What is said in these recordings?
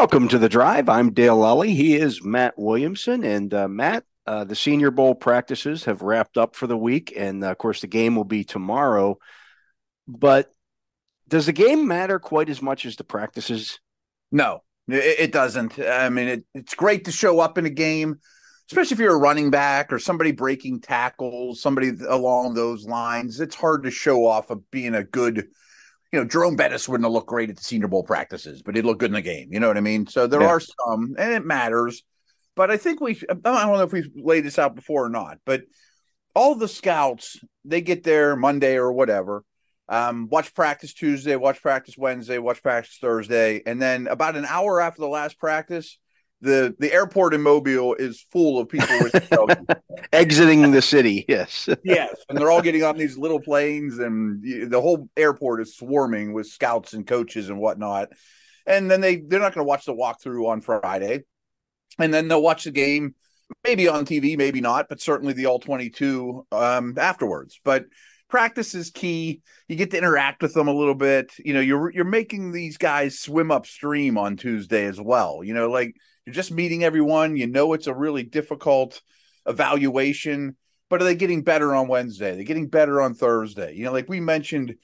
Welcome to the drive. I'm Dale Lolley. He is Matt Williamson. And uh, Matt, uh, the Senior Bowl practices have wrapped up for the week. And uh, of course, the game will be tomorrow. But does the game matter quite as much as the practices? No, it, it doesn't. I mean, it, it's great to show up in a game, especially if you're a running back or somebody breaking tackles, somebody along those lines. It's hard to show off of being a good you know, Jerome Bettis wouldn't have looked great at the Senior Bowl practices, but he'd look good in the game. You know what I mean? So there yeah. are some, and it matters. But I think we, I don't know if we've laid this out before or not, but all the scouts, they get there Monday or whatever, um, watch practice Tuesday, watch practice Wednesday, watch practice Thursday. And then about an hour after the last practice, the the airport in Mobile is full of people exiting the city. Yes, yes, and they're all getting on these little planes, and the whole airport is swarming with scouts and coaches and whatnot. And then they they're not going to watch the walkthrough on Friday, and then they'll watch the game maybe on TV, maybe not, but certainly the all twenty two um, afterwards. But practice is key. You get to interact with them a little bit. You know, you're you're making these guys swim upstream on Tuesday as well. You know, like you're just meeting everyone. You know it's a really difficult evaluation, but are they getting better on Wednesday? They're getting better on Thursday. You know, like we mentioned,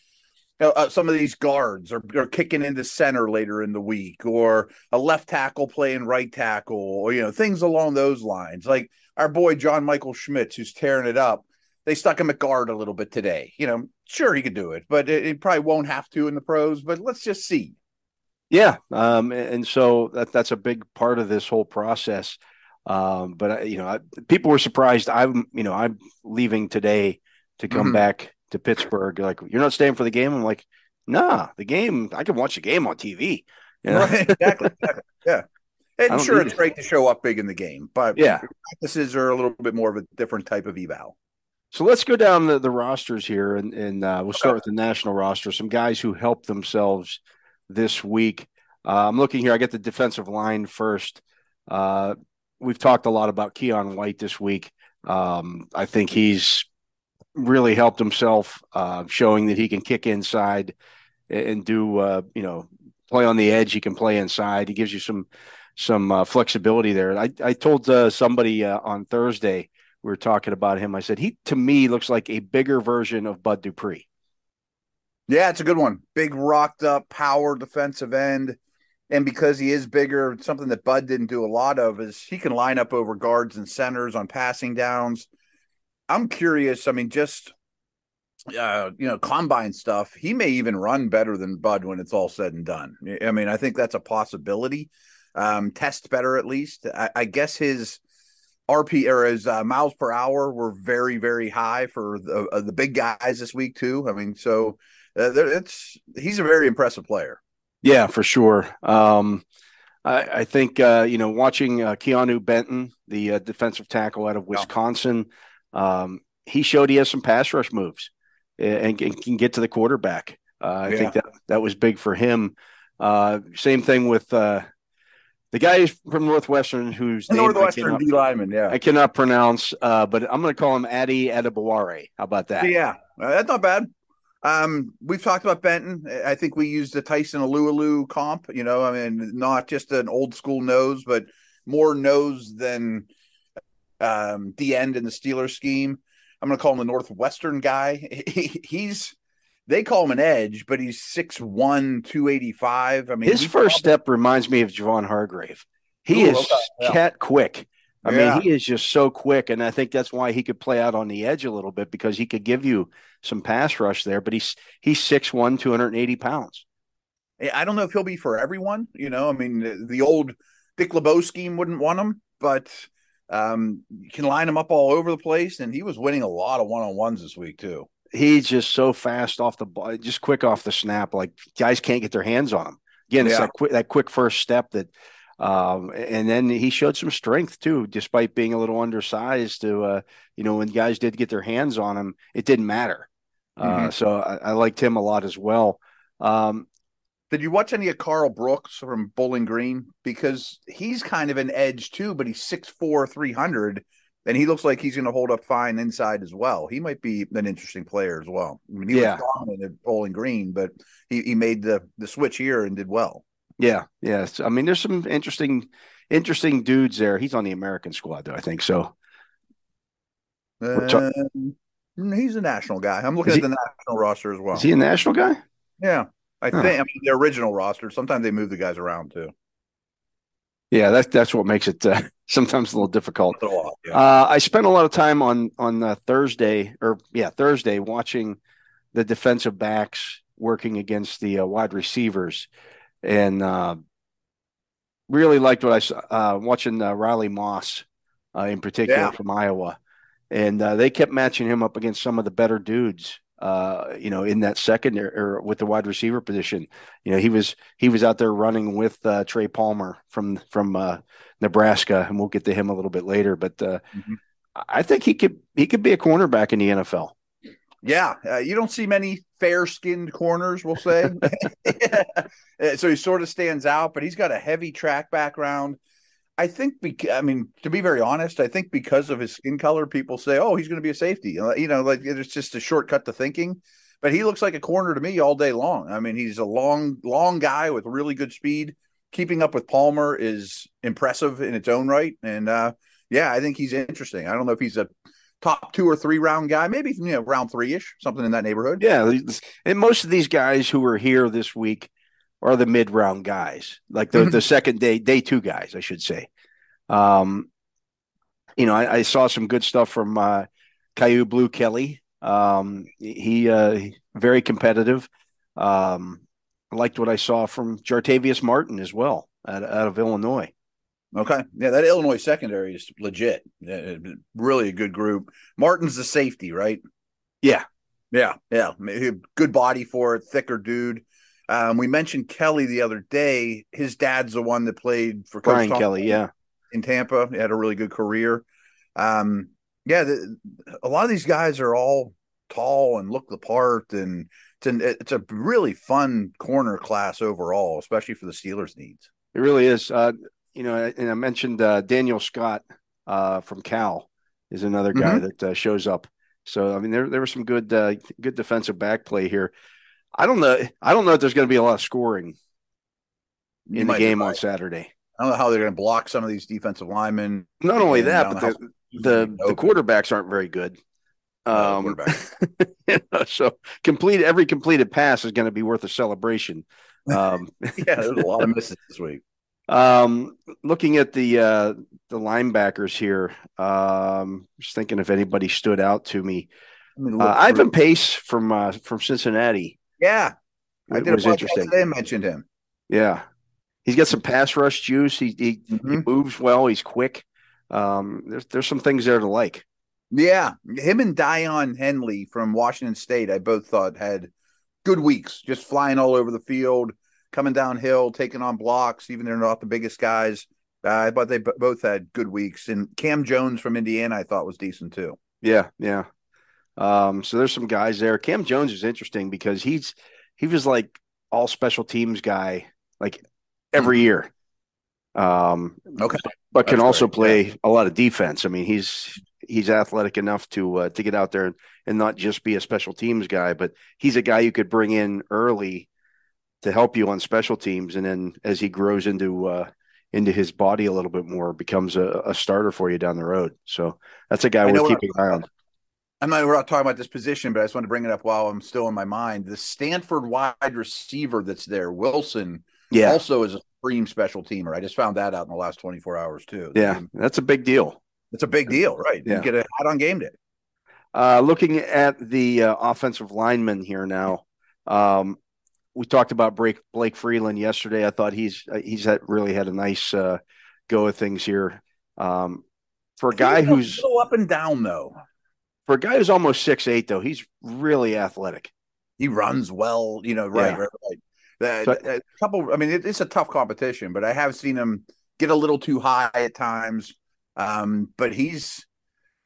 uh, some of these guards are, are kicking into center later in the week, or a left tackle playing right tackle, or you know things along those lines. Like our boy John Michael Schmitz, who's tearing it up. They stuck him at guard a little bit today. You know, sure he could do it, but it, it probably won't have to in the pros. But let's just see. Yeah, um, and so that that's a big part of this whole process. Um, but you know, I, people were surprised. I'm, you know, I'm leaving today to come mm-hmm. back to Pittsburgh. Like, you're not staying for the game. I'm like, nah, the game. I can watch the game on TV. You know? Right, exactly. Yeah. And sure, it's it. great to show up big in the game, but yeah, practices are a little bit more of a different type of eval. So let's go down the, the rosters here, and, and uh, we'll start with the national roster. Some guys who helped themselves this week. Uh, I'm looking here. I get the defensive line first. Uh, we've talked a lot about Keion White this week. Um, I think he's really helped himself, uh, showing that he can kick inside and do, uh, you know, play on the edge. He can play inside. He gives you some some uh, flexibility there. I, I told uh, somebody on Thursday we were talking about him. I said he to me looks like a bigger version of Bud Dupree. Yeah, it's a good one. Big rocked up power defensive end. And because he is bigger, something that Bud didn't do a lot of is he can line up over guards and centers on passing downs. I'm curious. I mean, just uh, you know, combine stuff. He may even run better than Bud when it's all said and done. I mean, I think that's a possibility. Um, test better at least. I, I guess his RP or his uh, miles per hour were very, very high for the uh, the big guys this week too. I mean, so uh, it's he's a very impressive player. Yeah, for sure. Um, I, I, think uh, you know watching uh, Keanu Benton, the uh, defensive tackle out of Wisconsin, um, he showed he has some pass rush moves and, and can get to the quarterback. Uh, I yeah. think that that was big for him. Uh, same thing with uh, the guy from Northwestern who's Northwestern D lineman. Yeah, I cannot pronounce, uh, but I'm going to call him Adi Adebawore. How about that? Yeah, that's not bad. Um, we've talked about Benton. I think we used the Tyson Alualu comp. You know, I mean, not just an old school nose, but more nose than um, the end in the Steeler scheme. I'm going to call him the Northwestern guy. He, he's they call him an edge, but he's 6'1, 285. I mean, his first step reminds me of Javon Hargrave. He Ooh, is okay. yeah. cat quick. I yeah. mean, he is just so quick, and I think that's why he could play out on the edge a little bit because he could give you some pass rush there. But he's he's six one, two hundred and eighty pounds. I don't know if he'll be for everyone. You know, I mean, the old Dick LeBeau scheme wouldn't want him, but um, you can line him up all over the place, and he was winning a lot of one on ones this week too. He's just so fast off the ball, just quick off the snap. Like guys can't get their hands on him. Again, it's yeah. that quick that quick first step that um, and then he showed some strength too, despite being a little undersized. To uh, you know, when guys did get their hands on him, it didn't matter. Uh, mm-hmm. Uh, so I, I, liked him a lot as well. Um, did you watch any of Karl Brooks from Bowling Green? Because he's kind of an edge too, but he's 6'4, 300, and he looks like he's going to hold up fine inside as well. He might be an interesting player as well. I mean, he yeah. was dominant at Bowling Green, but he, he made the, the switch here and did well. Yeah, yes. I mean, there's some interesting, interesting dudes there. He's on the American squad, though. I think so. Uh, he's a national guy. I'm looking he, at the national roster as well. Is he a national guy? Yeah, I huh. think. I mean, the original roster. Sometimes they move the guys around too. Yeah, that's that's what makes it uh, sometimes a little difficult. A lot, yeah. uh, I spent a lot of time on on uh, Thursday, or yeah, Thursday, watching the defensive backs working against the uh, wide receivers, and uh, really liked what I saw uh, watching Riley Moss in particular yeah. from Iowa, and they kept matching him up against some of the better dudes uh, you know, in that second or, with the wide receiver position. You know, he was he was out there running with uh, Trey Palmer from from uh, Nebraska, and we'll get to him a little bit later. But uh, mm-hmm. I think he could he could be a cornerback in the NFL. Yeah, uh, you don't see many fair skinned corners, we'll say. so he sort of stands out, but he's got a heavy track background. I think, because, I mean, to be very honest, I think because of his skin color, people say, "Oh, he's going to be a safety." You know, like it's just a shortcut to thinking. But he looks like a corner to me all day long. I mean, he's a long, long guy with really good speed. Keeping up with Palmer is impressive in its own right, and uh, yeah, I think he's interesting. I don't know if he's a top two or three round guy, maybe you know round three ish, something in that neighborhood. Yeah, and most of these guys who are here this week are the mid round guys, like the, the second day, day two guys, I should say. Um, you know, I, I saw some good stuff from uh, Kyu Blu Kelly. Um, he uh, very competitive. Um, liked what I saw from Jartavius Martin as well out, out of Illinois. Okay. Yeah, that Illinois secondary is legit. Really a good group. Martin's the safety, right? Yeah. Yeah. Yeah. Good body for it, thicker dude. Um, we mentioned Kelly the other day. His dad's the one that played for Coach Brian Thompson Kelly. Yeah, in Tampa. He had a really good career. Um, yeah, the, a lot of these guys are all tall and look the part, and it's an, it's a really fun corner class overall, especially for the Steelers' needs. It really is. Uh, you know, and I mentioned uh, Daniel Scott uh, from Cal is another guy mm-hmm. that uh, shows up. So I mean, there there was some good uh, good defensive back play here. I don't know. I don't know if there's going to be a lot of scoring in the game on Saturday. I don't know how they're going to block some of these defensive linemen. Not only that, but the the, the, quarterbacks aren't very good. Um, you know, so complete every completed pass is going to be worth a celebration. Um, yeah, there's a lot of misses this week. Um, looking at the uh, the linebackers here, um, just thinking if anybody stood out to me. Uh, Ivan Pace from uh, from Cincinnati yeah, I did was interesting. Today mentioned him. Yeah, he's got some pass rush juice. He he, mm-hmm. he moves well. He's quick. Um, there's there's some things there to like. Yeah, him and Daiyan Henley from Washington State, I both thought had good weeks, just flying all over the field, coming downhill, taking on blocks. Even they're not the biggest guys, uh, but they b- both had good weeks. And Cam Jones from Indiana, I thought was decent too. Yeah, yeah. Um, so there's some guys there. Cam Jones is interesting because he's he was like all special teams guy like every hmm. year. Um, okay, but can That's also play yeah. a lot of defense. I mean, he's he's athletic enough to uh, to get out there and, and not just be a special teams guy, but he's a guy you could bring in early to help you on special teams, and then as he grows into uh, into his body a little bit more, becomes a, a starter for you down the road. So that's a guy we're keeping an eye on. I'm not, we're not talking about this position, but I just want to bring it up while I'm still in my mind. The Stanford wide receiver that's there, Wilson, yeah. also is a supreme special teamer. I just found that out in the last 24 hours too. Yeah, that's a big deal. It's a big deal, right? Yeah. You get a hat on game day. Uh, looking at the uh, offensive lineman here now, um, we talked about Blake, Blake Freeland yesterday. I thought he's uh, he's had, really had a nice uh, go of things here. Um, for a guy who's a up and down though for a guy who's almost six eight, though, he's really athletic. He runs well, you know. Right, yeah. right, right. Uh, a couple. I mean, it, it's a tough competition, but I have seen him get a little too high at times. Um, but he's.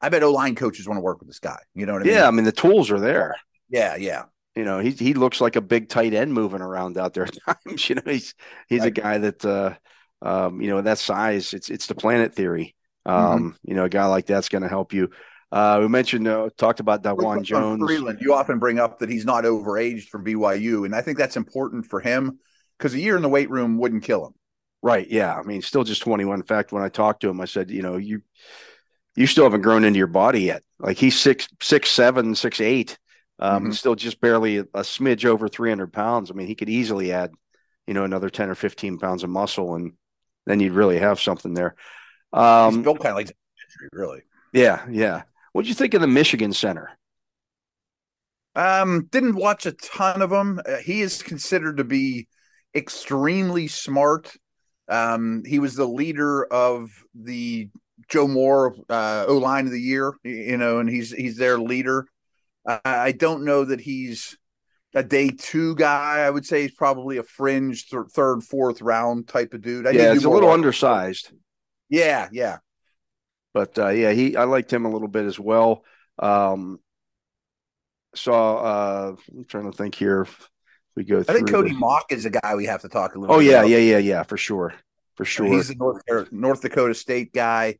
I bet O line coaches want to work with this guy. You know what I mean? Yeah, I mean the tools are there. Yeah, yeah. You know, he he looks like a big tight end moving around out there at times. You know, he's he's right. a guy that uh, um, you know, that size. It's it's the planet theory. Mm-hmm. Um, mm-hmm. you know, a guy like that's going to help you. Uh, we mentioned, uh, talked about Dawand Jones. Freeland, you often bring up that he's not overaged from BYU, and I think that's important for him because a year in the weight room wouldn't kill him. Right. Yeah. I mean, still just 21. In fact, when I talked to him, I said, you know, you you still haven't grown into your body yet. Like he's six, six, seven, six, eight, um, mm-hmm. still just barely a, a smidge over 300 pounds. I mean, he could easily add, you know, another 10 or 15 pounds of muscle, and then you'd really have something there. Um, he's built kind of like really. Yeah. Yeah. What'd you think of the Michigan Center? Um, didn't watch a ton of him. Uh, he is considered to be extremely smart. Um, he was the leader of the Joe Moore uh, O line of the year, you know, and he's he's their leader. I don't know that he's a day two guy. I would say he's probably a fringe th- third, fourth round type of dude. I yeah, he's a little undersized. Yeah, yeah, but uh, yeah, he I liked him a little bit as well. Um, saw uh, I'm trying to think here. We go. I think Cody the... Mauch is a guy we have to talk a little. Oh yeah, about. yeah, yeah, yeah, for sure, for sure. He's a North, North Dakota State guy.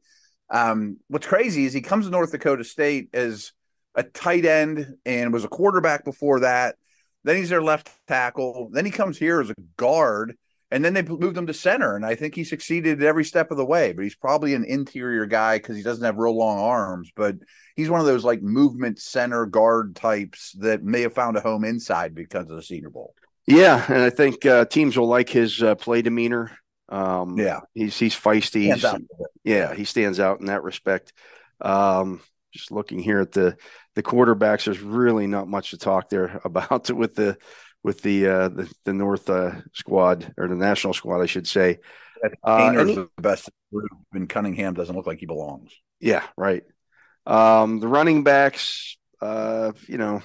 Um, what's crazy is he comes to North Dakota State as a tight end and was a quarterback before that. Then he's their left tackle. Then he comes here as a guard, and then they moved him to center. And I think he succeeded every step of the way. But he's probably an interior guy because he doesn't have real long arms. But he's one of those like movement center guard types that may have found a home inside because of the Senior Bowl. Yeah, and I think uh, teams will like his uh, play demeanor. Um, yeah, he's he's feisty. He's, yeah, he stands out in that respect. Um, just looking here at the the quarterbacks, there's really not much to talk there about with the with the uh, the, the North uh, squad or the national squad, I should say. Painter's uh, the best group, and Cunningham doesn't look like he belongs. Yeah, right. Um, the running backs, uh, you know,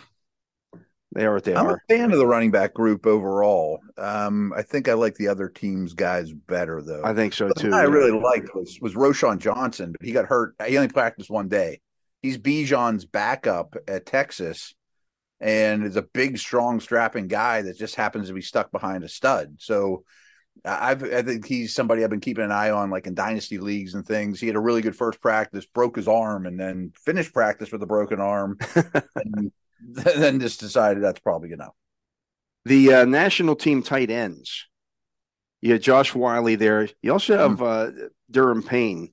they are what they I'm are. a fan of the running back group overall. Um, I think I like the other team's guys better though. I think so too. I really liked was was Roschon Johnson, but he got hurt. He only practiced one day. He's Bijan's backup at Texas, and is a big, strong, strapping guy that just happens to be stuck behind a stud. So I've I think he's somebody I've been keeping an eye on, like in dynasty leagues and things. He had a really good first practice, broke his arm, and then finished practice with a broken arm. and then just decided that's probably enough. The uh, national team tight ends. You had Josh Whyle there. You also have mm-hmm. uh, Durham Payne,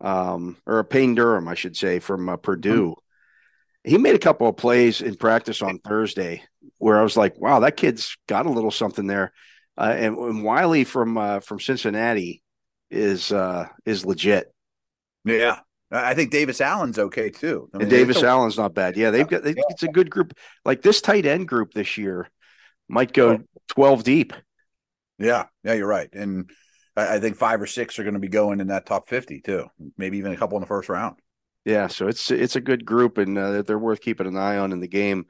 um, or a Payne Durham, I should say, from uh, Purdue. Mm-hmm. He made a couple of plays in practice on Thursday where I was like, "Wow, that kid's got a little something there." Uh, and, and Whyle from uh, from Cincinnati is uh, is legit. Yeah, I think Davis Allen's okay too. I mean, and Davis Allen's not bad. Yeah, they've got they, yeah. it's a good group. Like this tight end group this year might go oh. twelve deep. Yeah, yeah, you're right. And I, I think five or six are going to be going in that top fifty too. Maybe even a couple in the first round. Yeah, so it's it's a good group, and uh, they're worth keeping an eye on in the game.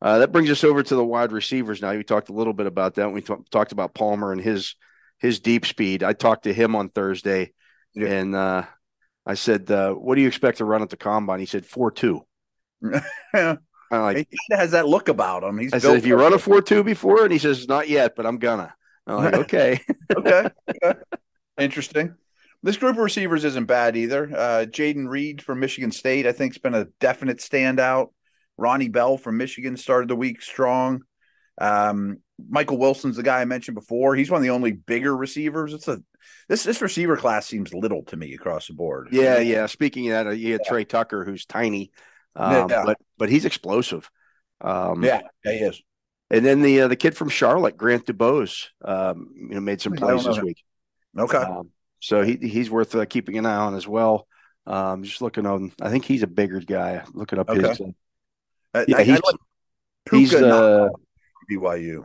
Uh, that brings us over to the wide receivers. Now we talked a little bit about that. We t- talked about Palmer and his his deep speed. I talked to him on Thursday, yeah. and uh, I said, uh, "What do you expect to run at the combine?" He said, four two. like, he has that look about him. He's I said, "Have you run a four two before?" And he says, "Not yet, but I'm gonna." I'm like, "Okay, okay, okay. interesting." This group of receivers isn't bad either. Uh, Jayden Reed from Michigan State, I think, has been a definite standout. Ronnie Bell from Michigan started the week strong. Um, Michael Wilson's the guy I mentioned before. He's one of the only bigger receivers. It's a this this receiver class seems little to me across the board. Yeah, yeah. Speaking of that, uh, you had yeah. Tre Tucker, who's tiny, um, yeah. but but he's explosive. Um, yeah, yeah, he is. And then the uh, the kid from Charlotte, Grant DuBose, um, you know, made some plays this week. Okay, um, so he he's worth uh, keeping an eye on as well. Um, just looking on, I think he's a bigger guy. Looking up okay. his. Uh, yeah, I, he's, I he's uh, BYU.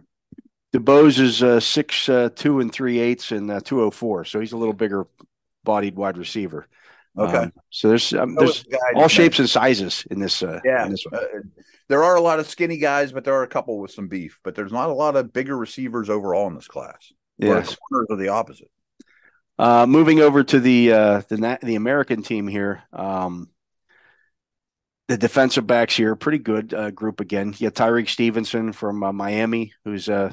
DuBose is uh, six uh, two and three eighths and uh, two oh four, so he's a little bigger bodied wide receiver. Okay, um, so there's um, there's all shapes and sizes in this. Uh, yeah, in this uh, there are a lot of skinny guys, but there are a couple with some beef. But there's not a lot of bigger receivers overall in this class. Yes, corners are the opposite. Uh, moving over to the uh, the the American team here. Um, the defensive backs here, pretty good uh, group again. You got Tyrique Stevenson from uh, Miami, who's uh,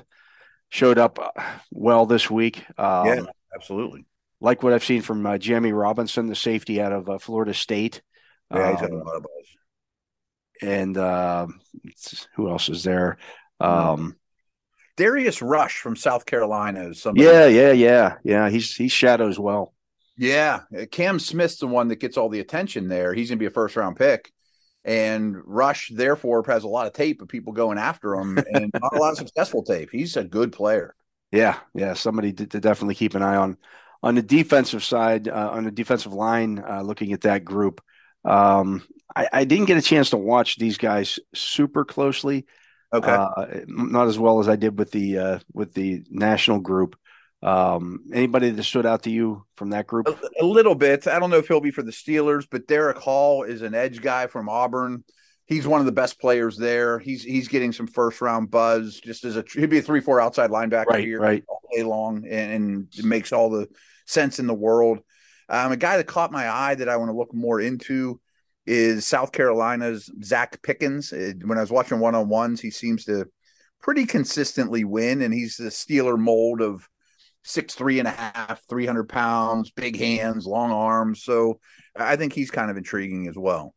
showed up uh, well this week. Um, yeah, absolutely. Like what I've seen from uh, Robinson, the safety out of uh, Florida State. Yeah, he's um, a lot of buzz. And uh, who else is there? Um, Darius Rush from South Carolina is somebody. Yeah, yeah, yeah, yeah. He's he shadows well. Yeah, Cam Smith's the one that gets all the attention there. He's going to be a first round pick, and Rush therefore has a lot of tape of people going after him, and not a lot of successful tape. He's a good player. Yeah, yeah, somebody to definitely keep an eye on. On the defensive side, uh, on the defensive line, uh, looking at that group, um, I, I, didn't get a chance to watch these guys super closely. Okay, uh, not as well as I did with the uh, with the national group. Um, anybody that stood out to you from that group? A, a, little bit. I don't know if he'll be for the Steelers, but Derick Hall is an edge guy from Auburn. He's one of the best players there. He's he's getting some first round buzz. Just as a he'd be a three four outside linebacker right, here right. all day long, and, and it makes all the sense in the world. Um, a guy that caught my eye that I want to look more into is South Carolina's Zacch Pickens. When I was watching one on ones, he seems to pretty consistently win, and he's the Steeler mold of six three and a half, three hundred pounds, big hands, long arms. So I think he's kind of intriguing as well.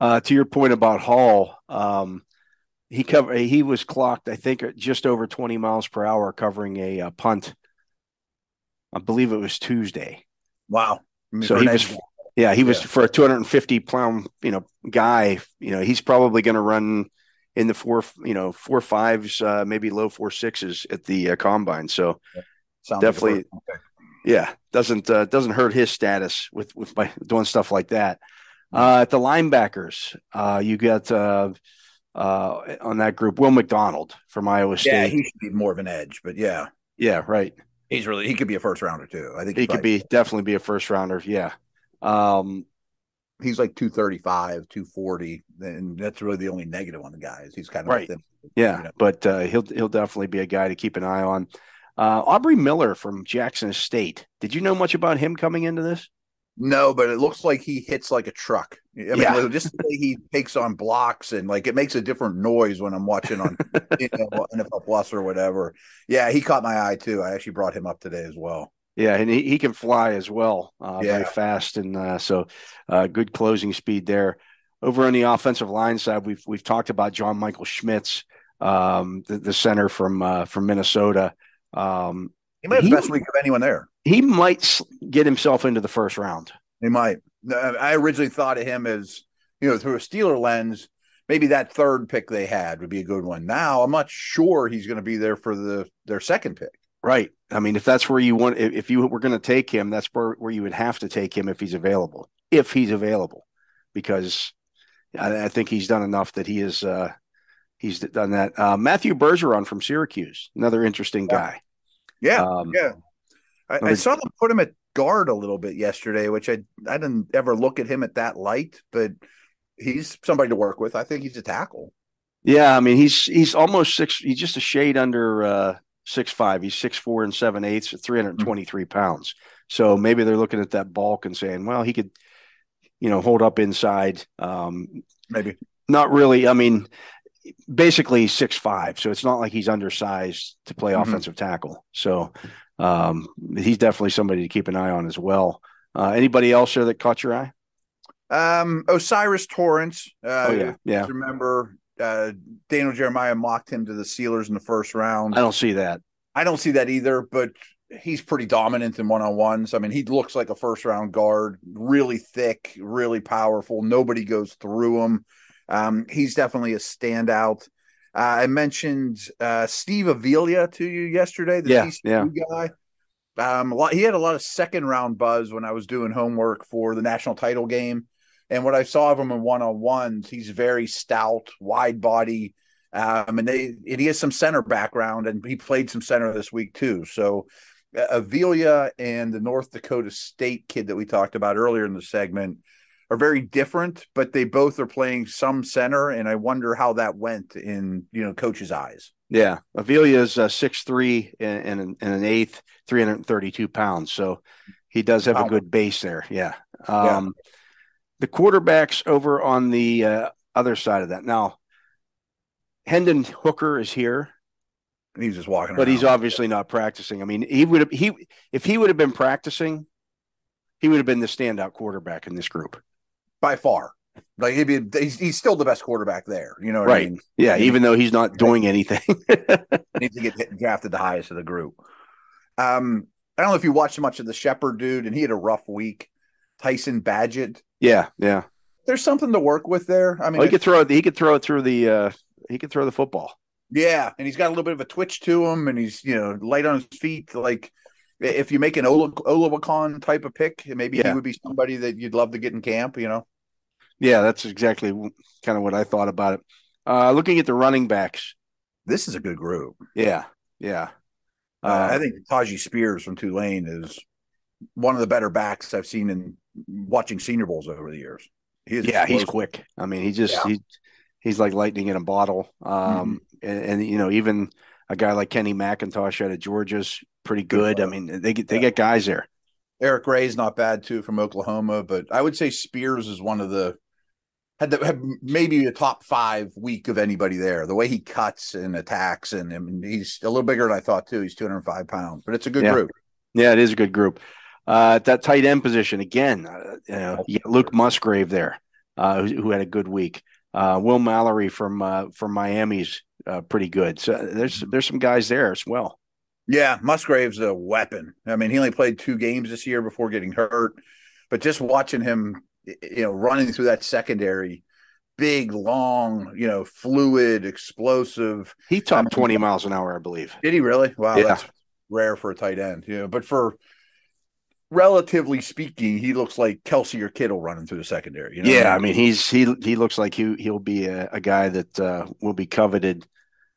Uh, to your point about Hall, um, he covered. He was clocked, I think, just over twenty miles per hour covering a, a punt. I believe it was Tuesday. Wow! I mean, so he was, yeah, he was yeah. for a 250 pound, you know, guy. You know, he's probably going to run in the four, you know, four fives, uh, maybe low four sixes at the uh, combine. So yeah. definitely, like yeah, doesn't uh, doesn't hurt his status with with by doing stuff like that. Uh, at the linebackers, uh, you got uh, uh, on that group Will McDonald from Iowa State. Yeah, he should be more of an edge, but yeah, yeah, right. He's really he could be a first rounder too. I think he could be definitely be a first rounder. Yeah. Um, he's like 235, 240, and that's really the only negative on the guys. He's kind of right. Like yeah, you know. but uh, he'll he'll definitely be a guy to keep an eye on. Uh, Aubrey Miller from Jackson State. Did you know much about him coming into this? No, but it looks like he hits like a truck. I mean, yeah. just the way he takes on blocks and like it makes a different noise when I'm watching on you know, NFL Plus or whatever. Yeah, he caught my eye too. I actually brought him up today as well. Yeah, and he, he can fly as well, uh, yeah. very fast, and uh, so uh, good closing speed there. Over on the offensive line side, we've we've talked about John Michael Schmitz, um, the, the, center from uh, from Minnesota. Um, he might have he, the best week of anyone there. He might get himself into the first round. He might. I originally thought of him as you know through a Steeler lens. Maybe that third pick they had would be a good one. Now I'm not sure he's going to be there for the their second pick. Right. I mean, if that's where you want, if you were going to take him, that's where, where you would have to take him if he's available, if he's available, because I, I think he's done enough that he is, uh, he's done that. Uh, Matthew Bergeron from Syracuse, another interesting guy. Yeah. Um, yeah. I, I, saw them put him at guard a little bit yesterday, which I, I didn't ever look at him at that light, but he's somebody to work with. I think he's a tackle. Yeah. I mean, he's, he's almost six, he's just a shade under, uh, six five. He's six four and seven eighths at three hundred twenty three mm-hmm. pounds. So maybe they're looking at that bulk and saying, well, he could, you know, hold up inside. Um, maybe not really. I mean, basically six five. So it's not like he's undersized to play mm-hmm. offensive tackle. So um, he's definitely somebody to keep an eye on as well. Uh, anybody else there that caught your eye? Um, O'Cyrus Torrence. Uh, oh yeah, yeah. Remember uh, Daniel Jeremiah mocked him to the Steelers in the first round. I don't see that. I don't see that either, but he's pretty dominant in one on ones. I mean, he looks like a first round guard, really thick, really powerful. Nobody goes through him. Um, he's definitely a standout. Uh, I mentioned uh, Steve Avila to you yesterday, the yeah, TCU yeah. guy. Um, a lot, he had a lot of second round buzz when I was doing homework for the national title game. And what I saw of him in one on ones, he's very stout, wide body. Um, and they and he has some center background, and he played some center this week too. So uh, Avila and the North Dakota State kid that we talked about earlier in the segment are very different, but they both are playing some center, and I wonder how that went in you know coach's eyes. Yeah, Avila is uh, six three and, and, and an eighth, three hundred and thirty two pounds. So he does have wow. a good base there. Yeah. Um, yeah the quarterbacks over on the uh, other side of that. Now, Hendon Hooker is here. He's just walking, but he's obviously not practicing. I mean, he would have he if he would have been practicing, he would have been the standout quarterback in this group by far. Like he'd be, he's, he's still the best quarterback there. You know, right? I mean? Yeah, even though he's not doing anything, needs to get drafted the highest of the group. Um, I don't know if you watched much of the Shepherd dude, and he had a rough week. Tyson Bagent. Yeah, yeah. There's something to work with there. I mean, oh, he could throw it. He could throw it through the. uh He could throw the football. Yeah, and he's got a little bit of a twitch to him, and he's you know light on his feet. Like if you make an Oluokun type of pick, maybe yeah. he would be somebody that you'd love to get in camp. You know. Yeah, that's exactly kind of what I thought about it. Uh Looking at the running backs, this is a good group. Yeah, yeah. Uh, I think Tyjae Spears from Tulane is one of the better backs I've seen in watching Senior Bowls over the years. He yeah, explosive. he's quick. I mean, he just yeah. he he's like lightning in a bottle. Um, mm-hmm. and, and, you know, even a guy like Kenny McIntosh out of Georgia's pretty good. I mean, they get they get guys there. Eric Gray's not bad too from Oklahoma, but I would say Spears is one of the had the, had maybe a top five week of anybody there. The way he cuts and attacks, and I mean, he's a little bigger than I thought too. He's 205 pounds, but it's a good yeah. group. Yeah, it is a good group. Uh, that tight end position again, uh, you know, Luke Musgrave there, uh, who, who, had a good week. Uh, Will Mallory from uh, from Miami's uh, pretty good. So there's there's some guys there as well. Yeah, Musgrave's a weapon. I mean, he only played two games this year before getting hurt, but just watching him, you know, running through that secondary, big, long, you know, fluid, explosive. He topped 20 miles an hour, I believe. Did he really? Wow, yeah. that's rare for a tight end. You know, but for relatively speaking, he looks like Kelce or Kittle running through the secondary. You know yeah, I mean? I mean, he's he he looks like he he'll be a, a guy that uh, will be coveted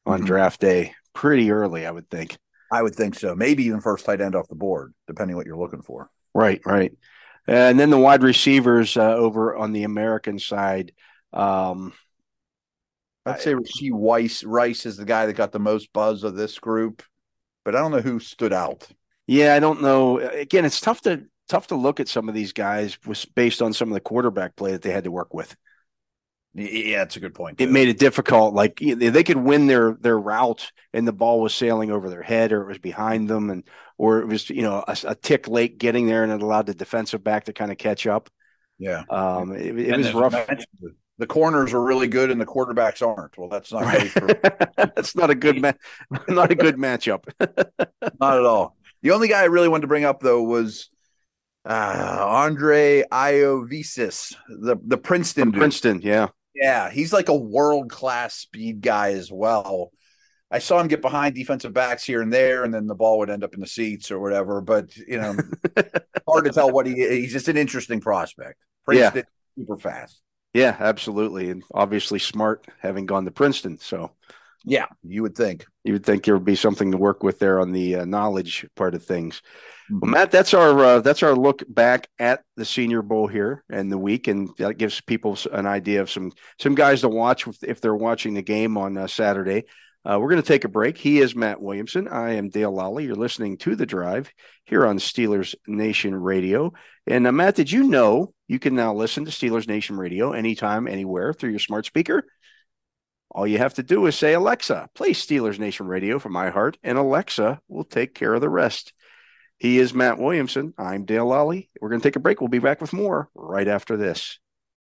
on mm-hmm. draft day pretty early, I would think. I would think so. Maybe even first tight end off the board, depending what you're looking for. Right, right. And then the wide receivers uh, over on the American side. Um, I'd say Rashee Rice, Rice is the guy that got the most buzz of this group, but I don't know who stood out. Yeah, I don't know. Again, it's tough to tough to look at some of these guys was based on some of the quarterback play that they had to work with. Yeah, that's a good point. Too. It made it difficult. Like they could win their their route, and the ball was sailing over their head, or it was behind them, and or it was you know a, a tick late getting there, and it allowed the defensive back to kind of catch up. Yeah, um, it, it was rough. The corners are really good, and the quarterbacks aren't. Well, that's not right. For... that's not a good ma- not a good matchup. not at all. The only guy I really wanted to bring up though was uh, Andre Iosivas, the the Princeton Princeton, yeah, yeah, he's like a world class speed guy as well. I saw him get behind defensive backs here and there, and then the ball would end up in the seats or whatever. But you know, hard to tell what he. He's just an interesting prospect. Princeton, yeah. super fast. Yeah, absolutely, and obviously smart, having gone to Princeton. So, yeah, you would think you would think there would be something to work with there on the uh, knowledge part of things. Well, Matt, that's our uh, that's our look back at the Senior Bowl here and the week, and that gives people an idea of some some guys to watch if they're watching the game on uh, Saturday. Uh, we're going to take a break. He is Matt Williamson. I am Dale Lolley. You're listening to the Drive here on Steelers Nation Radio. And uh, Matt, did you know you can now listen to Steelers Nation Radio anytime, anywhere through your smart speaker? All you have to do is say, Alexa, play Steelers Nation Radio from iHeart, and Alexa will take care of the rest. He is Matt Williamson. I'm Dale Lolley. We're going to take a break. We'll be back with more right after this.